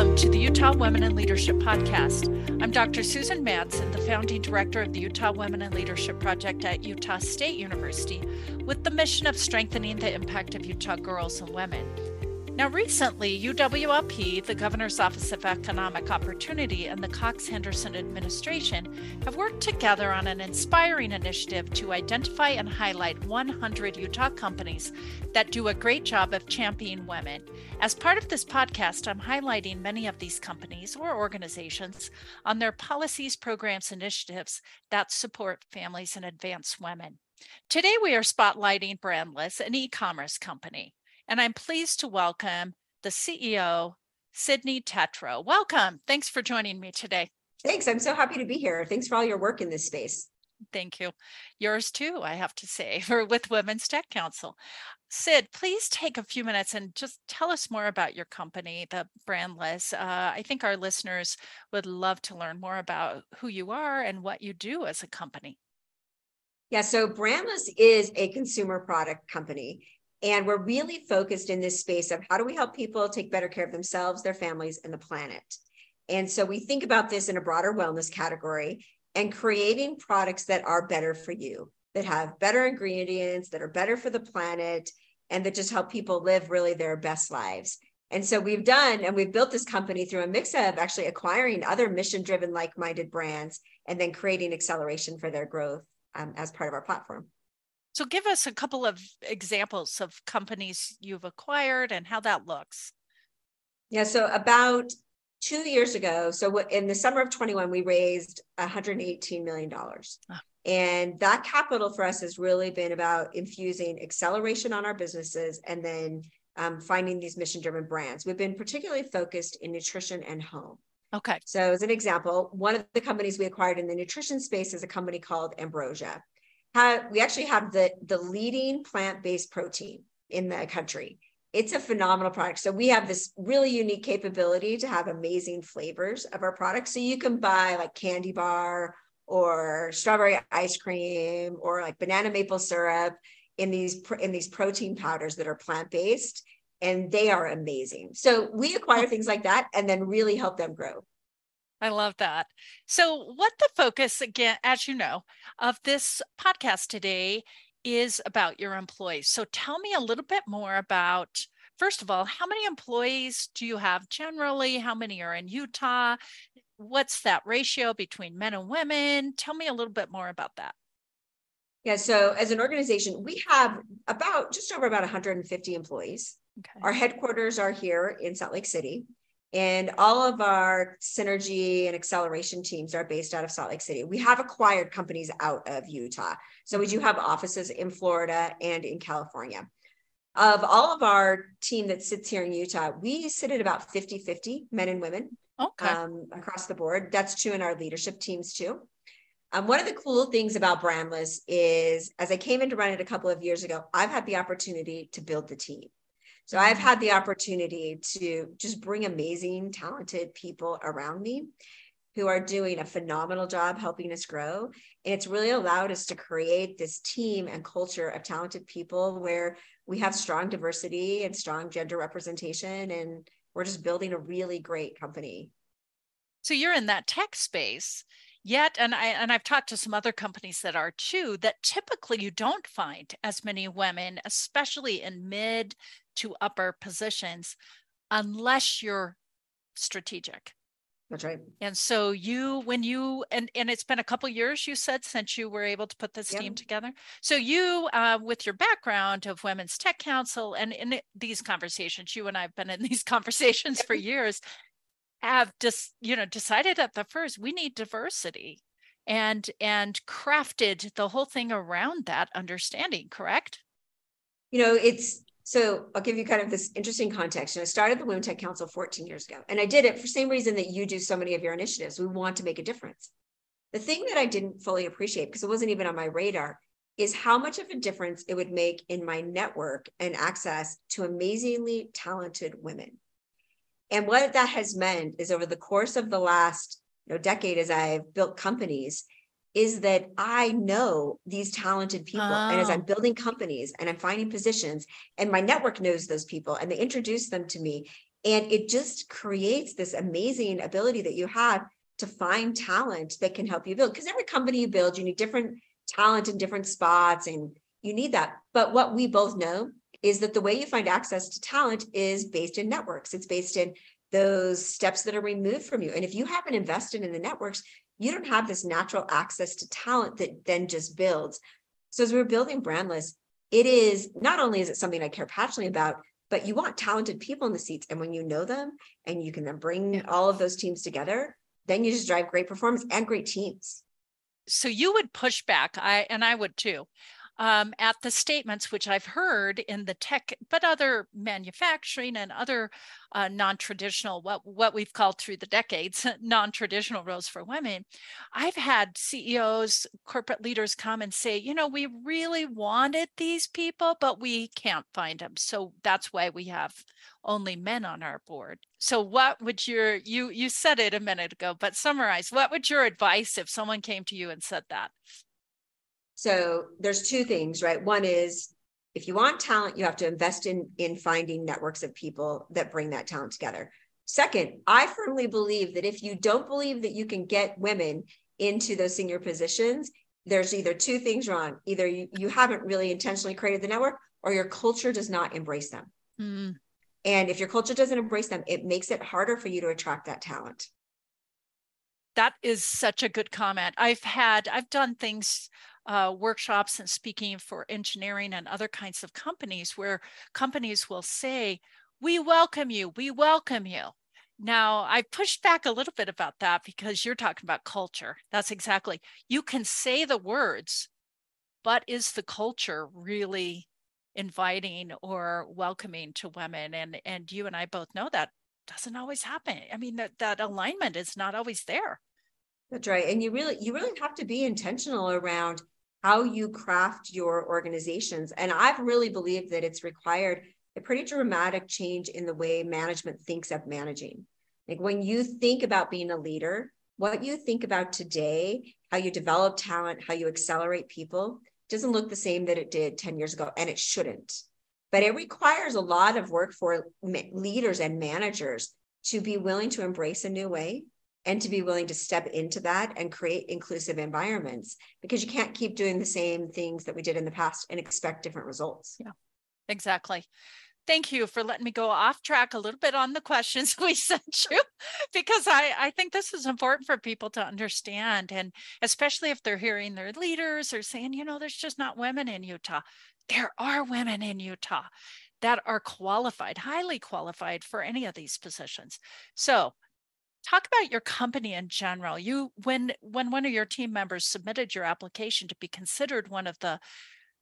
Welcome to the Utah Women in Leadership Podcast. I'm Dr. Susan Madsen, the founding director of the Utah Women in Leadership Project at Utah State University, with the mission of strengthening the impact of Utah girls and women. Now, recently, UWLP, the Governor's Office of Economic Opportunity, and the Cox Henderson administration have worked together on an inspiring initiative to identify and highlight 100 Utah companies that do a great job of championing women. As part of this podcast, I'm highlighting many of these companies or organizations on their policies, programs, initiatives that support families and advance women. Today, we are spotlighting Brandless, an e commerce company and I'm pleased to welcome the CEO, Cydni Tetro. Welcome. Thanks for joining me today. Thanks. I'm so happy to be here. Thanks for all your work in this space. Thank you. Yours too, I have to say, for with Women's Tech Council. Sid, please take a few minutes and just tell us more about your company, the Brandless. Uh, I think our listeners would love to learn more about who you are and what you do as a company. Yeah, so Brandless is a consumer product company. And we're really focused in this space of how do we help people take better care of themselves, their families, and the planet. And so we think about this in a broader wellness category and creating products that are better for you, that have better ingredients, that are better for the planet, and that just help people live really their best lives. And so we've done, and we've built this company through a mix of actually acquiring other mission driven, like minded brands, and then creating acceleration for their growth um, as part of our platform. So give us a couple of examples of companies you've acquired and how that looks. Yeah, so about two years ago, so in the summer of 21, we raised $118 million. Oh. And that capital for us has really been about infusing acceleration on our businesses and then um, finding these mission driven brands. We've been particularly focused in nutrition and home. Okay. So, as an example, one of the companies we acquired in the nutrition space is a company called Ambrosia we actually have the the leading plant-based protein in the country. It's a phenomenal product. So we have this really unique capability to have amazing flavors of our products so you can buy like candy bar or strawberry ice cream or like banana maple syrup in these in these protein powders that are plant-based and they are amazing. So we acquire things like that and then really help them grow I love that. So, what the focus, again, as you know, of this podcast today is about your employees. So, tell me a little bit more about, first of all, how many employees do you have generally? How many are in Utah? What's that ratio between men and women? Tell me a little bit more about that. Yeah, so as an organization, we have about just over about 150 employees. Okay. Our headquarters are here in Salt Lake City. And all of our synergy and acceleration teams are based out of Salt Lake City. We have acquired companies out of Utah. So we do have offices in Florida and in California. Of all of our team that sits here in Utah, we sit at about 50 50 men and women okay. um, across the board. That's true in our leadership teams too. Um, one of the cool things about Brandless is as I came in to run it a couple of years ago, I've had the opportunity to build the team. So I've mm-hmm. had the opportunity to just bring amazing, talented people around me who are doing a phenomenal job helping us grow. And it's really allowed us to create this team and culture of talented people where we have strong diversity and strong gender representation. And we're just building a really great company. So you're in that tech space yet and i and i've talked to some other companies that are too that typically you don't find as many women especially in mid to upper positions unless you're strategic. That's right. And so you when you and and it's been a couple years you said since you were able to put this yep. team together. So you uh, with your background of women's tech council and in these conversations you and i've been in these conversations for years have just you know decided at the first we need diversity and and crafted the whole thing around that understanding correct? You know it's so I'll give you kind of this interesting context. And I started the Women Tech Council 14 years ago, and I did it for the same reason that you do so many of your initiatives. We want to make a difference. The thing that I didn't fully appreciate because it wasn't even on my radar is how much of a difference it would make in my network and access to amazingly talented women. And what that has meant is over the course of the last you know, decade, as I've built companies, is that I know these talented people. Oh. And as I'm oh. building companies and I'm finding positions, and my network knows those people and they introduce them to me, And it just creates this amazing ability that you have to find talent that can help you build. Because every company you build, you need different talent in different spots and you need that. But what we both know is that the way you find access to talent is based in networks. It's based in those steps that are removed from you. And if you haven't invested in the networks, you don't have this natural access to talent that then just builds. So as we're building Brandless, it is not only is it something I care passionately about, but you want talented people in the seats. And when you know them and you can then bring yeah. all of those teams together, then you just drive great performance and great teams. So you would push back, I and I would too, um, at the statements which I've heard in the tech, but other manufacturing and other uh, non-traditional, what what we've called through the decades, non-traditional roles for women. I've had CEOs, corporate leaders come and say, you know, we really wanted these people, but we can't find them. So that's why we have only men on our board. So what would your you you said it a minute ago, but summarize, what would your advice if someone came to you and said that? So there's two things, right? One is if you want talent, you have to invest in in finding networks of people that bring that talent together. Second, I firmly believe that if you don't believe that you can get women into those senior positions, there's either two things wrong. Either you, you haven't really intentionally created the network or your culture does not embrace them. Mm. And if your culture doesn't embrace them, it makes it harder for you to attract that talent. That is such a good comment. I've had, I've done things uh, workshops and speaking for engineering and other kinds of companies where companies will say, We welcome you, we welcome you. Now, I pushed back a little bit about that because you're talking about culture. That's exactly, you can say the words, but is the culture really inviting or welcoming to women? And, and you and I both know that doesn't always happen. I mean, that, that alignment is not always there. That's right. And you really, you really have to be intentional around how you craft your organizations. And I've really believed that it's required a pretty dramatic change in the way management thinks of managing. Like when you think about being a leader, what you think about today, how you develop talent, how you accelerate people, doesn't look the same that it did 10 years ago, and it shouldn't. But it requires a lot of work for leaders and managers to be willing to embrace a new way and to be willing to step into that and create inclusive environments because you can't keep doing the same things that we did in the past and expect different results. Yeah, exactly. Thank you for letting me go off track a little bit on the questions we sent you because I, I think this is important for people to understand. And especially if they're hearing their leaders or saying, you know, there's just not women in Utah. There are women in Utah that are qualified, highly qualified for any of these positions. So talk about your company in general. You when when one of your team members submitted your application to be considered one of the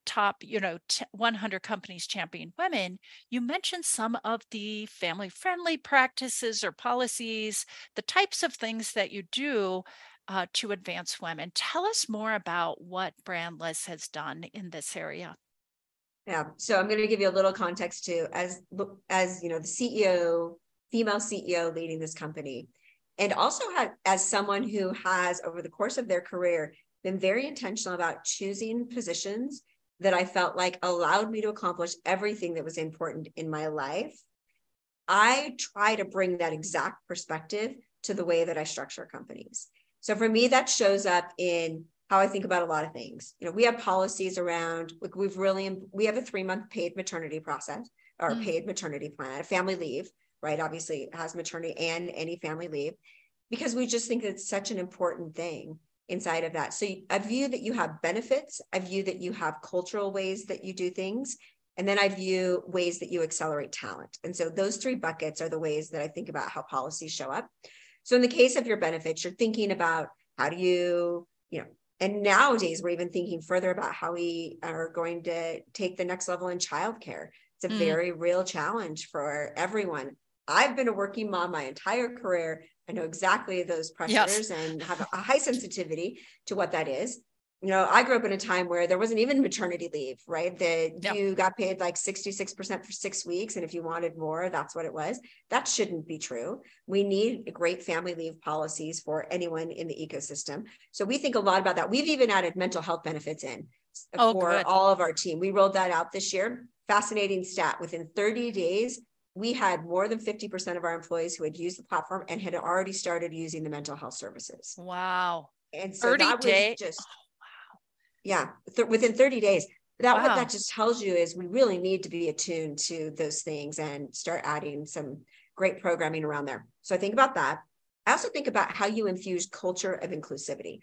top you know 100 companies championing women you mentioned some of the family friendly practices or policies the types of things that you do uh, to advance women. Tell us more about what brandless has done in this area. Yeah so i'm going to give you a little context too as as you know the ceo female ceo leading this company and also have, as someone who has over the course of their career been very intentional about choosing positions that I felt like allowed me to accomplish everything that was important in my life. I try to bring that exact perspective to the way that I structure companies. So for me, that shows up in how I think about a lot of things. You know, we have policies around like we've really we have a three month paid maternity process or mm. paid maternity plan, a family leave right? Obviously, has maternity and any family leave, because we just think it's such an important thing inside of that. So I view that you have benefits. I view that you have cultural ways that you do things. And then I view ways that you accelerate talent. And so those three buckets are the ways that I think about how policies show up. So in the case of your benefits, you're thinking about how do you, you know, and nowadays we're even thinking further about how we are going to take the next level in childcare. It's a mm. very real challenge for everyone. I've been a working mom my entire career. I know exactly those pressures yes. and have a high sensitivity to what that is. You know, I grew up in a time where there wasn't even maternity leave, right? That yep. you got paid like 66% for six weeks. And if you wanted more, that's what it was. That shouldn't be true. We need great family leave policies for anyone in the ecosystem. So we think a lot about that. We've even added mental health benefits in uh, oh, for good. all of our team. We rolled that out this year. Fascinating stat. Within 30 days, we had more than 50% of our employees who had used the platform and had already started using the mental health services. Wow. And so 30 that was just, oh, wow. yeah, th- within 30 days. That wow. what that just tells you is we really need to be attuned to those things and start adding some great programming around there. So I think about that. I also think about how you infuse culture of inclusivity.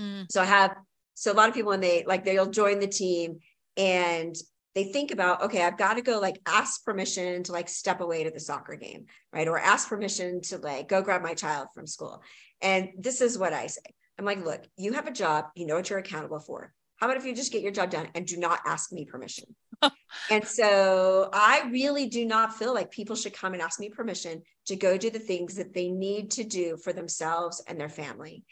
Mm. So I have so a lot of people when they like they'll join the team and they think about okay i've got to go like ask permission to like step away to the soccer game right? Or ask permission to like go grab my child from school. And this is what i say. I'm like look you have a job. You know what you're accountable for. How about if you just get your job done and do not ask me permission? And so i really do not feel like people should come and ask me permission to go do the things that they need to do for themselves and their family.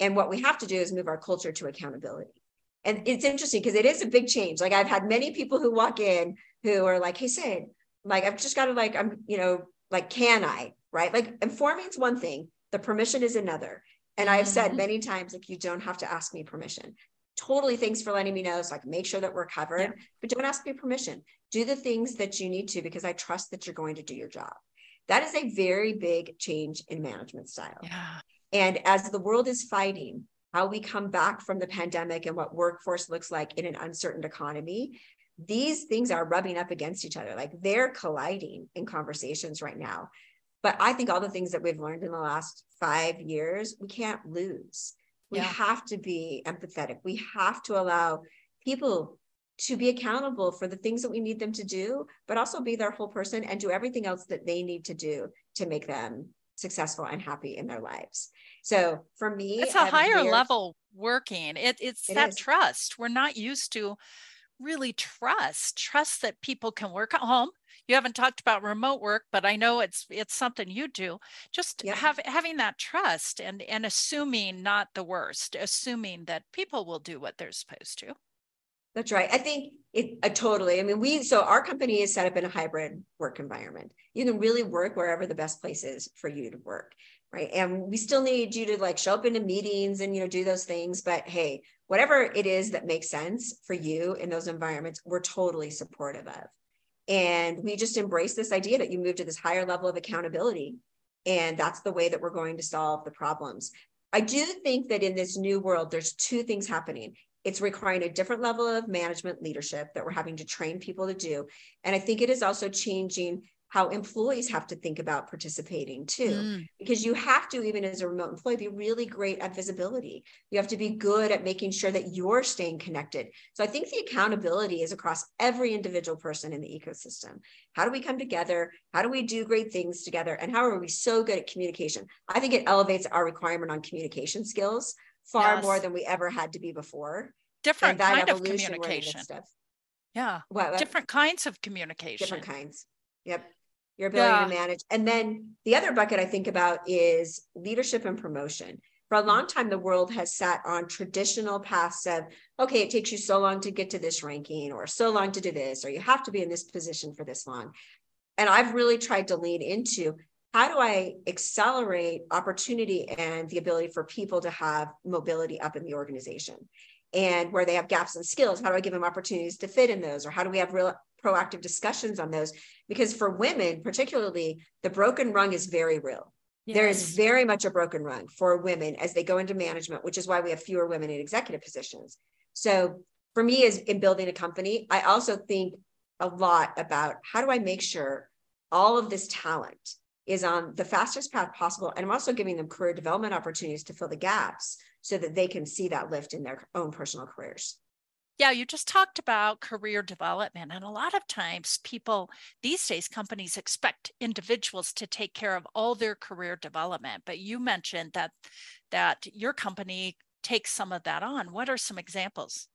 And what we have to do is move our culture to accountability and it's interesting because it is a big change. Like I've had many people who walk in who are like, "Hey, Sid, like I've just got to like I'm you know like can I right? Like informing is one thing, the permission is another. And I've said mm-hmm. many times like you don't have to ask me permission. Totally, thanks for letting me know so I can make sure that we're covered. Yeah. But don't ask me permission. Do the things that you need to because I trust that you're going to do your job. That is a very big change in management style. Yeah. And as the world is fighting how we come back from the pandemic and what workforce looks like in an uncertain economy these things are rubbing up against each other. Like they're colliding in conversations right now. But i think all the things that we've learned in the last five years we can't lose. We yeah. have to be empathetic. We have to allow people to be accountable for the things that we need them to do but also be their whole person and do everything else that they need to do to make them successful and happy in their lives. So for me, it's a higher level working. It, it's it that is. trust. We're not used to really trust, trust that people can work at home. You haven't talked about remote work, but I know it's it's something you do. Just yeah. have having that trust and and assuming not the worst, assuming that people will do what they're supposed to. That's right. I think it uh, totally. I mean, we so our company is set up in a hybrid work environment. You can really work wherever the best place is for you to work, right? And we still need you to like show up into meetings and you know do those things. But hey, whatever it is that makes sense for you in those environments, we're totally supportive of. And we just embrace this idea that you move to this higher level of accountability, and that's the way that we're going to solve the problems. I do think that in this new world, there's two things happening it's requiring a different level of management leadership that we're having to train people to do. And I think it is also changing how employees have to think about participating too. Mm. because you have to even as a remote employee be really great at visibility. You have to be good at making sure that you're staying connected. So i think the accountability is across every individual person in the ecosystem. How do we come together? How do we do great things together? And how are we so good at communication? I think it elevates our requirement on communication skills far yes. more than we ever had to be before. Different kind of communication. Stuff. Yeah. What, what? Different kinds of communication. Different kinds. Yep. Your ability yeah. to manage. And then the other bucket I think about is leadership and promotion. For a mm-hmm. long time, the world has sat on traditional paths of, okay, it takes you so long to get to this ranking, or so long to do this, or you have to be in this position for this long. And I've really tried to lean into how do I accelerate opportunity and the ability for people to have mobility up in the organization? And where they have gaps in skills, how do I give them opportunities to fit in those? Or how do we have real proactive discussions on those? Because for women, particularly, the broken rung is very real. Yes. There is very much a broken rung for women as they go into management, which is why we have fewer women in executive positions. So for me, as in building a company, I also think a lot about how do I make sure all of this talent is on the fastest path possible. And I'm also giving them career development opportunities to fill the gaps so that they can see that lift in their own personal careers. Yeah, you just talked about career development. And a lot of times, people these days, companies expect individuals to take care of all their career development. But you mentioned that that your company takes some of that on. What are some examples?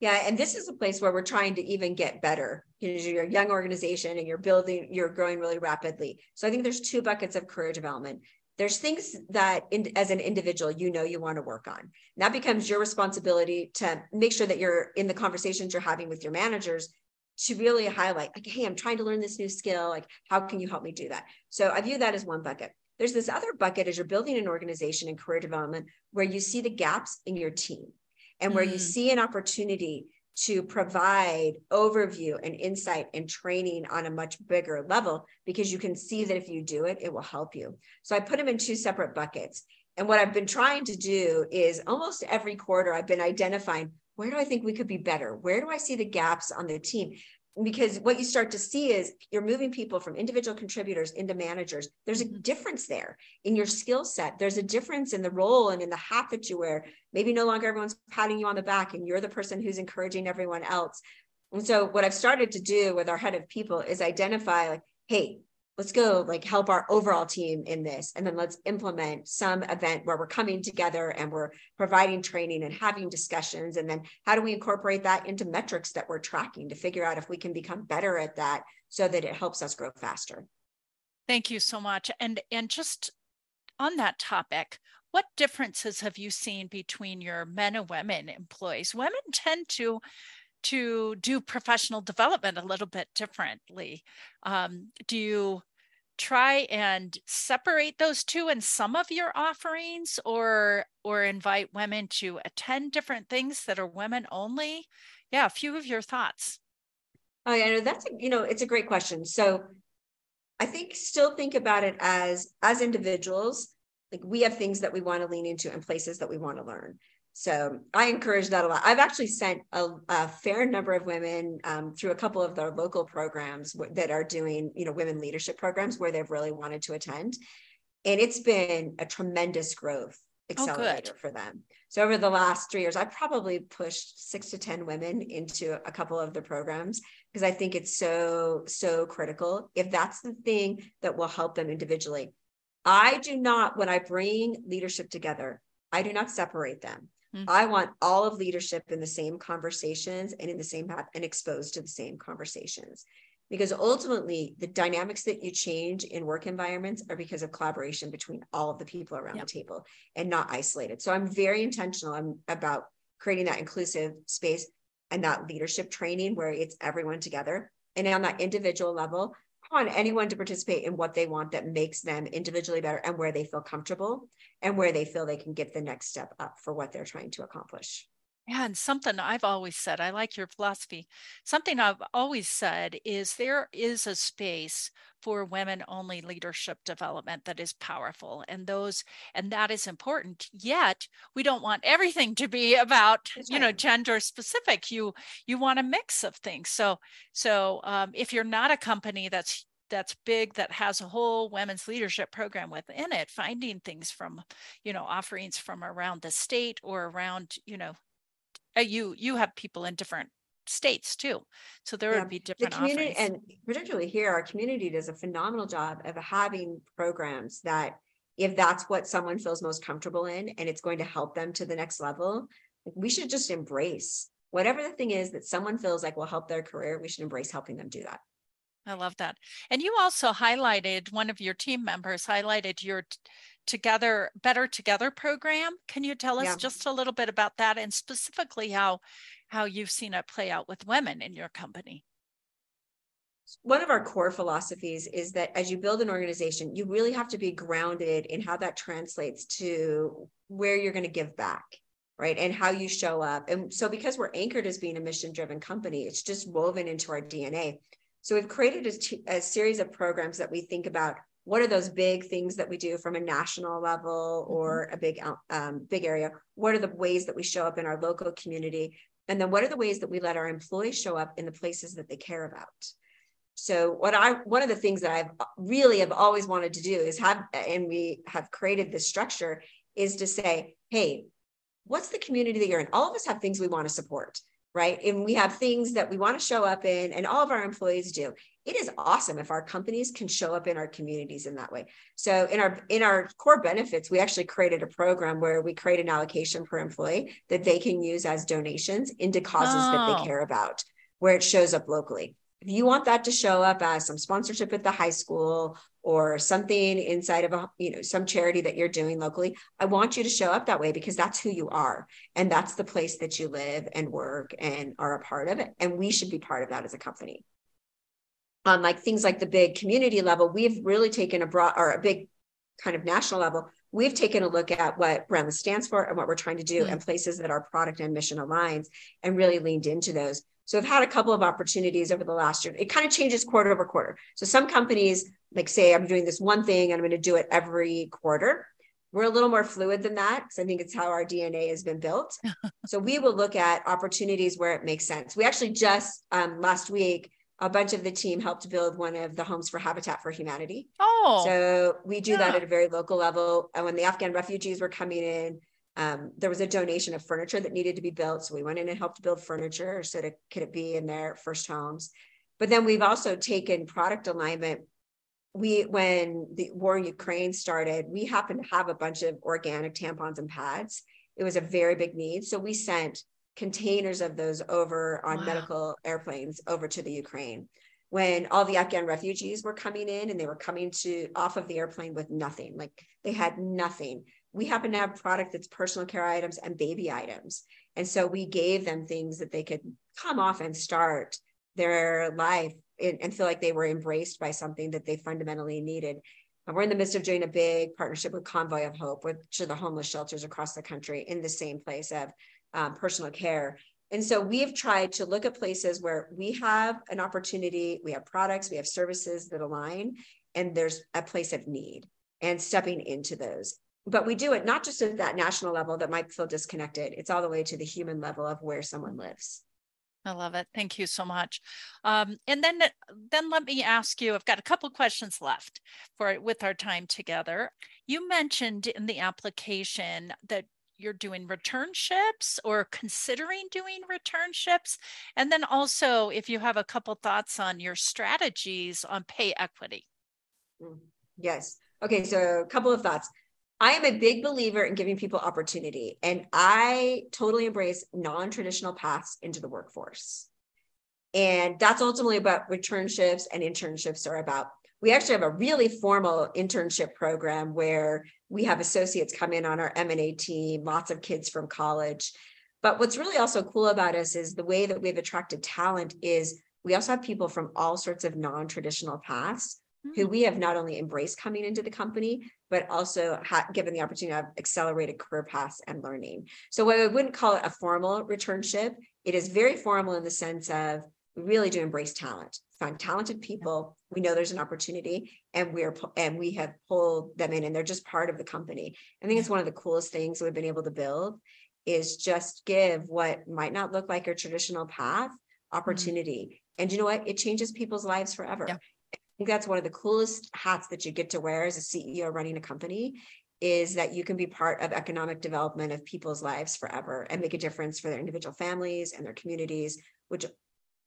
Yeah, and this is a place where we're trying to even get better. Know, you're a young organization and you're building, you're growing really rapidly. So I think there's two buckets of career development. There's things that, in, as an individual, you know you want to work on. And that becomes your responsibility to make sure that you're in the conversations you're having with your managers to really highlight, like, hey, I'm trying to learn this new skill. Like, how can you help me do that? So I view that as one bucket. There's this other bucket as you're building an organization and career development where you see the gaps in your team and where mm. you see an opportunity to provide overview and insight and training on a much bigger level because you can see that if you do it, it will help you. So I put them in two separate buckets. And what I've been trying to do is almost every quarter, I've been identifying where do I think we could be better? Where do I see the gaps on the team? Because what you start to see is you're moving people from individual contributors into managers. There's a mm-hmm. difference there in your skill set. There's a difference in the role and in the hat that you wear. Maybe no longer everyone's patting you on the back and you're the person who's encouraging everyone else. And so what i've started to do with our head of people is identify like hey let's go like help our overall team in this and then let's implement some event where we're coming together and we're providing training and having discussions and then how do we incorporate that into metrics that we're tracking to figure out if we can become better at that so that it helps us grow faster? Thank you so much. And and just on that topic what differences have you seen between your men and women employees? Women tend to to do professional development a little bit differently. Um, do you try and separate those two in some of your offerings or or invite women to attend different things that are women only? Yeah a few of your thoughts. Oh yeah that's a, you know it's a great question. So i think still think about it as as individuals like we have things that we want to lean into and places that we want to learn so I encourage that a lot. I've actually sent a, a fair number of women um, through a couple of their local programs that are doing, you know, women leadership programs where they've really wanted to attend. And it's been a tremendous growth oh, accelerator oh, for them. So over the last three years, I've probably pushed six to 10 women into a couple of the programs because I think it's so, so critical. If that's the thing that will help them individually, I do not, when I bring leadership together, I do not separate them. Mm-hmm. I want all of leadership in the same conversations and in the same path and exposed to the same conversations. Because ultimately, the dynamics that you change in work environments are because of collaboration between all of the people around yep. the table and not isolated. So I'm very intentional I'm about creating that inclusive space and that leadership training where it's everyone together. And on that individual level, Want anyone to participate in what they want that makes them individually better and where they feel comfortable and where they feel they can get the next step up for what they're trying to accomplish. Yeah, and something I've always said, I like your philosophy. Something I've always said is there is a space for women only leadership development that is powerful and those and that is important yet we don't want everything to be about That's you right. know gender specific you you want a mix of things so so um, if you're not a company that's that's big that has a whole women's leadership program within it finding things from you know offerings from around the state or around you know uh, you you have people in different states too so there yeah. would be different the community offerings. and particularly here our community does a phenomenal job of having programs that if that's what someone feels most comfortable in and it's going to help them to the next level we should just embrace whatever the thing is that someone feels like will help their career we should embrace helping them do that I love that. And you also highlighted one of your team members highlighted your together better together program. Can you tell us yeah. just a little bit about that and specifically how how you've seen it play out with women in your company? One of our core philosophies is that as you build an organization, you really have to be grounded in how that translates to where you're going to give back right and how you show up and so because we're anchored as being a mission driven company it's just woven into our dna so we've created a, t- a series of programs that we think about what are those big things that we do from a national level mm-hmm. or a big um, big area what are the ways that we show up in our local community and then what are the ways that we let our employees show up in the places that they care about so what i one of the things that i've really have always wanted to do is have and we have created this structure is to say hey what's the community that you're in all of us have things we want to support right? And we have things that we want to show up in, and all of our employees do. It is awesome if our companies can show up in our communities in that way. So in our in our core benefits, we actually created a program where we create an allocation per employee that they can use as donations into causes oh. that they oh. care about, where it shows up locally. If you want that to show up as some sponsorship at the high school or something inside of a, you know, some charity that you're doing locally, I want you to show up that way because that's who you are. And that's the place that you live and work and are a part of it. And we should be part of that as a company. On like things like the big community level, we've really taken a broad or a big kind of national level, we've taken a look at what Brandless stands for and what we're trying to do mm-hmm. and places that our product and mission aligns and really leaned into those. So I've had a couple of opportunities over the last year. It kind of changes quarter over quarter. So some companies like say I'm doing this one thing and I'm going to do it every quarter. We're a little more fluid than that because I think it's how our DNA has been built. so we will look at opportunities where it makes sense. We actually just um, last week a bunch of the team helped build one of the homes for Habitat for Humanity. Oh, so we do yeah. that at a very local level. And when the Afghan refugees were coming in, um, there was a donation of furniture that needed to be built. So we went in and helped build furniture so that could it be in their first homes. But then we've also taken product alignment. We, when the war in Ukraine started, we happened to have a bunch of organic tampons and pads. It was a very big need. So we sent containers of those over on wow. medical airplanes over to the Ukraine. When all the Afghan refugees were coming in and they were coming to off of the airplane with nothing, like they had nothing. We happen to have product that's personal care items and baby items. And so we gave them things that they could come off and start their life in, and feel like they were embraced by something that they fundamentally needed. And we're in the midst of doing a big partnership with Convoy of Hope, which are the homeless shelters across the country in the same place of um, personal care. And so we've tried to look at places where we have an opportunity, we have products, we have services that align, and there's a place of need and stepping into those. But we do it not just at that national level that might feel disconnected, it's all the way to the human level of where someone lives. I love it. Thank you so much. Um, and then, then let me ask you. I've got a couple questions left for with our time together. You mentioned in the application that you're doing returnships or considering doing returnships? And then also if you have a couple thoughts on your strategies on pay equity. Mm, yes. Okay so a couple of thoughts. I am a big believer in giving people opportunity and i totally embrace non-traditional paths into the workforce. And that's ultimately about returnships and internships are about we actually have a really formal internship program where we have associates come in on our m&a team lots of kids from college. But what's really also cool about us is the way that we've attracted talent is we also have people from all sorts of non-traditional paths mm-hmm. who we have not only embraced coming into the company but also ha- given the opportunity of accelerated career paths and learning. So while i wouldn't call it a formal returnship it is very formal in the sense of we really do embrace talent find talented people we know there's an opportunity and we're and we have pulled them in and they're just part of the company i think it's one of the coolest things we've been able to build is just give what might not look like a traditional path mm-hmm. opportunity mm-hmm. and you know what it changes people's lives forever yeah. i think that's one of the coolest hats that you get to wear as a ceo running a company is that you can be part of economic development of people's lives forever and make a difference for their individual families and their communities which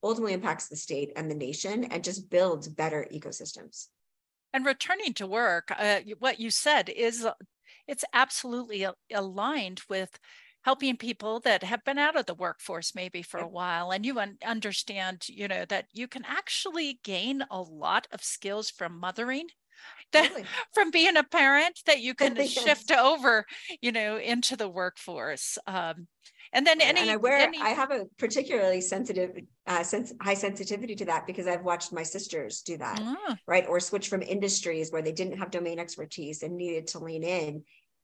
ultimately impacts the state and the nation and just builds better ecosystems. And returning to work, uh, what you said is it's absolutely aligned with helping people that have been out of the workforce maybe for a while. And you un- understand you know that you can actually gain a lot of skills from mothering that, really? from being a parent that you can yes. shift over you know into the workforce um, and then any, and I wear any... I have a particularly sensitive uh, sense high sensitivity to that because I've watched my sisters do that, ah. right? Or switch from industries where they didn't have domain expertise and needed to lean in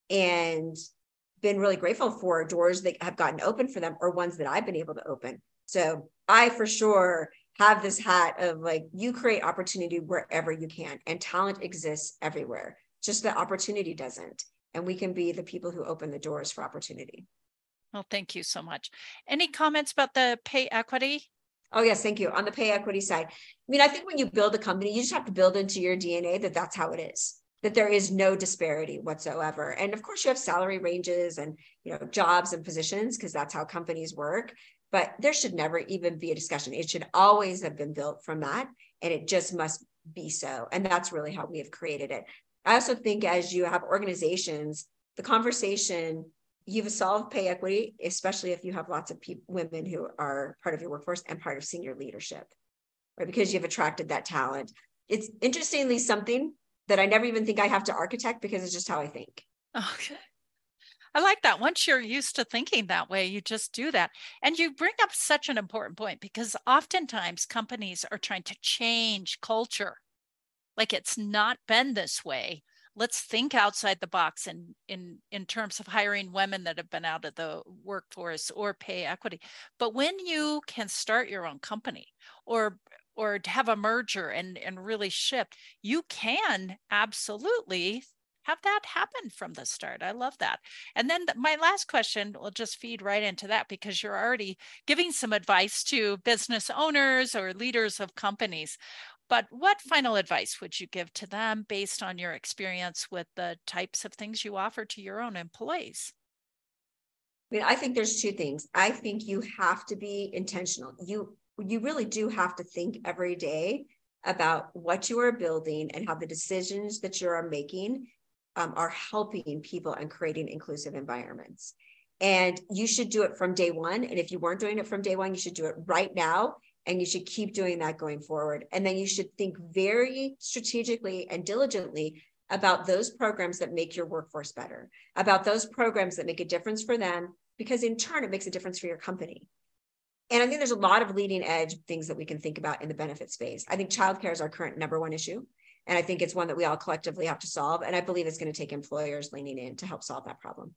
and been really grateful for doors that have gotten open for them or ones that I've been able to open. So I for sure have this hat of like you create opportunity wherever you can and talent exists everywhere. Just the opportunity doesn't. And we can be the people who open the doors for opportunity. Well, thank you so much. Any comments about the pay equity? Oh, yes, thank you. On the pay equity side, I mean, I think when you build a company, you just have to build into your DNA that that's how it is, that there is no disparity whatsoever. And of course, you have salary ranges and you know jobs and positions because that's how companies work. But there should never even be a discussion. It should always have been built from that, and it just must be so. And that's really how we have created it. I also think as you have organizations, the conversation you've solved pay equity, especially if you have lots of pe- women who are part of your workforce and part of senior leadership, right? Because you've attracted that talent. It's interestingly something that I never even think I have to architect because it's just how I think. Okay. I like that. Once you're used to thinking that way, you just do that. And you bring up such an important point because oftentimes companies are trying to change culture. Like it's not been this way let's think outside the box in in in terms of hiring women that have been out of the workforce or pay equity but when you can start your own company or or have a merger and and really shift you can absolutely have that happen from the start. I love that. And then my last question will just feed right into that because you're already giving some advice to business owners or leaders of companies. But what final advice would you give to them based on your experience with the types of things you offer to your own employees? I mean, I think there's two things. I think you have to be intentional. You you really do have to think every day about what you are building and how the decisions that you are making um, are helping people and creating inclusive environments. And you should do it from day one. And if you weren't doing it from day one, you should do it right now and you should keep doing that going forward. And then you should think very strategically and diligently about those programs that make your workforce better, about those programs that make a difference for them, because in turn, it makes a difference for your company. And I think there's a lot of leading edge things that we can think about in the benefit space. I think childcare is our current number one issue. And I think it's one that we all collectively have to solve. And I believe it's going to take employers leaning in to help solve that problem.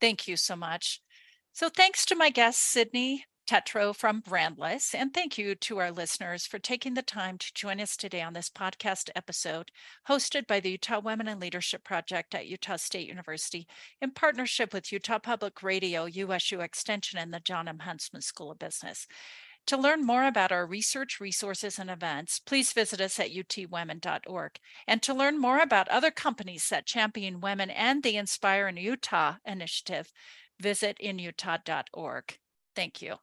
Thank you so much. So, thanks to my guest, Cydni Tetro from Brandless. And thank you to our listeners for taking the time to join us today on this podcast episode, hosted by the Utah Women in Leadership Project at Utah State University in partnership with Utah Public Radio, USU Extension, and the John M. Huntsman School of Business. To learn more about our research, resources, and events, please visit us at utwomen.org. And to learn more about other companies that champion women and the Inspire in Utah initiative, visit inutah.org. Thank you.